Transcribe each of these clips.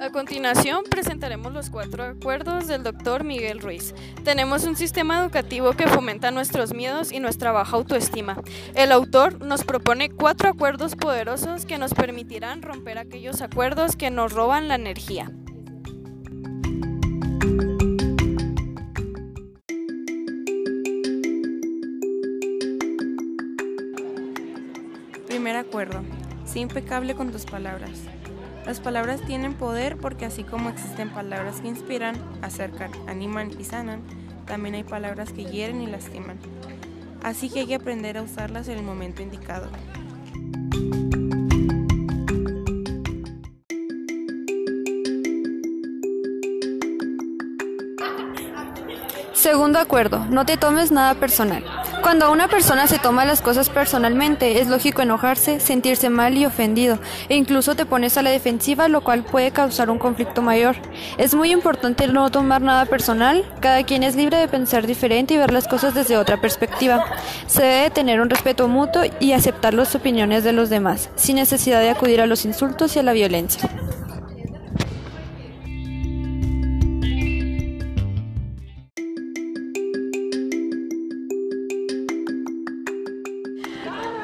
A continuación presentaremos los cuatro acuerdos del doctor Miguel Ruiz. Tenemos un sistema educativo que fomenta nuestros miedos y nuestra baja autoestima. El autor nos propone cuatro acuerdos poderosos que nos permitirán romper aquellos acuerdos que nos roban la energía. Primer acuerdo. Sé impecable con tus palabras. Las palabras tienen poder porque así como existen palabras que inspiran, acercan, animan y sanan, también hay palabras que hieren y lastiman. Así que hay que aprender a usarlas en el momento indicado. Segundo acuerdo, no te tomes nada personal. Cuando una persona se toma las cosas personalmente, es lógico enojarse, sentirse mal y ofendido, e incluso te pones a la defensiva, lo cual puede causar un conflicto mayor. Es muy importante no tomar nada personal, cada quien es libre de pensar diferente y ver las cosas desde otra perspectiva. Se debe tener un respeto mutuo y aceptar las opiniones de los demás, sin necesidad de acudir a los insultos y a la violencia.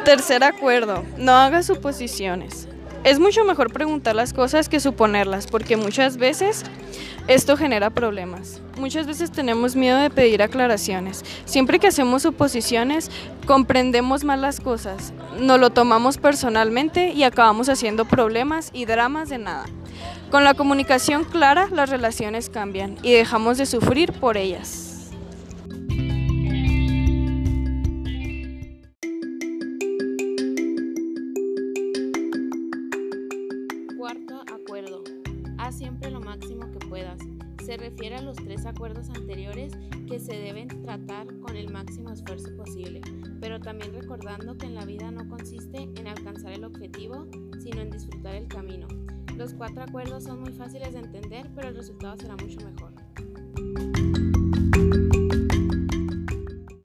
Tercer acuerdo, no hagas suposiciones. Es mucho mejor preguntar las cosas que suponerlas, porque muchas veces esto genera problemas. Muchas veces tenemos miedo de pedir aclaraciones. Siempre que hacemos suposiciones, comprendemos mal las cosas, nos lo tomamos personalmente y acabamos haciendo problemas y dramas de nada. Con la comunicación clara, las relaciones cambian y dejamos de sufrir por ellas. Cuarto acuerdo. Haz siempre lo máximo que puedas. Se refiere a los tres acuerdos anteriores que se deben tratar con el máximo esfuerzo posible, pero también recordando que en la vida no consiste en alcanzar el objetivo, sino en disfrutar el camino. Los cuatro acuerdos son muy fáciles de entender, pero el resultado será mucho mejor.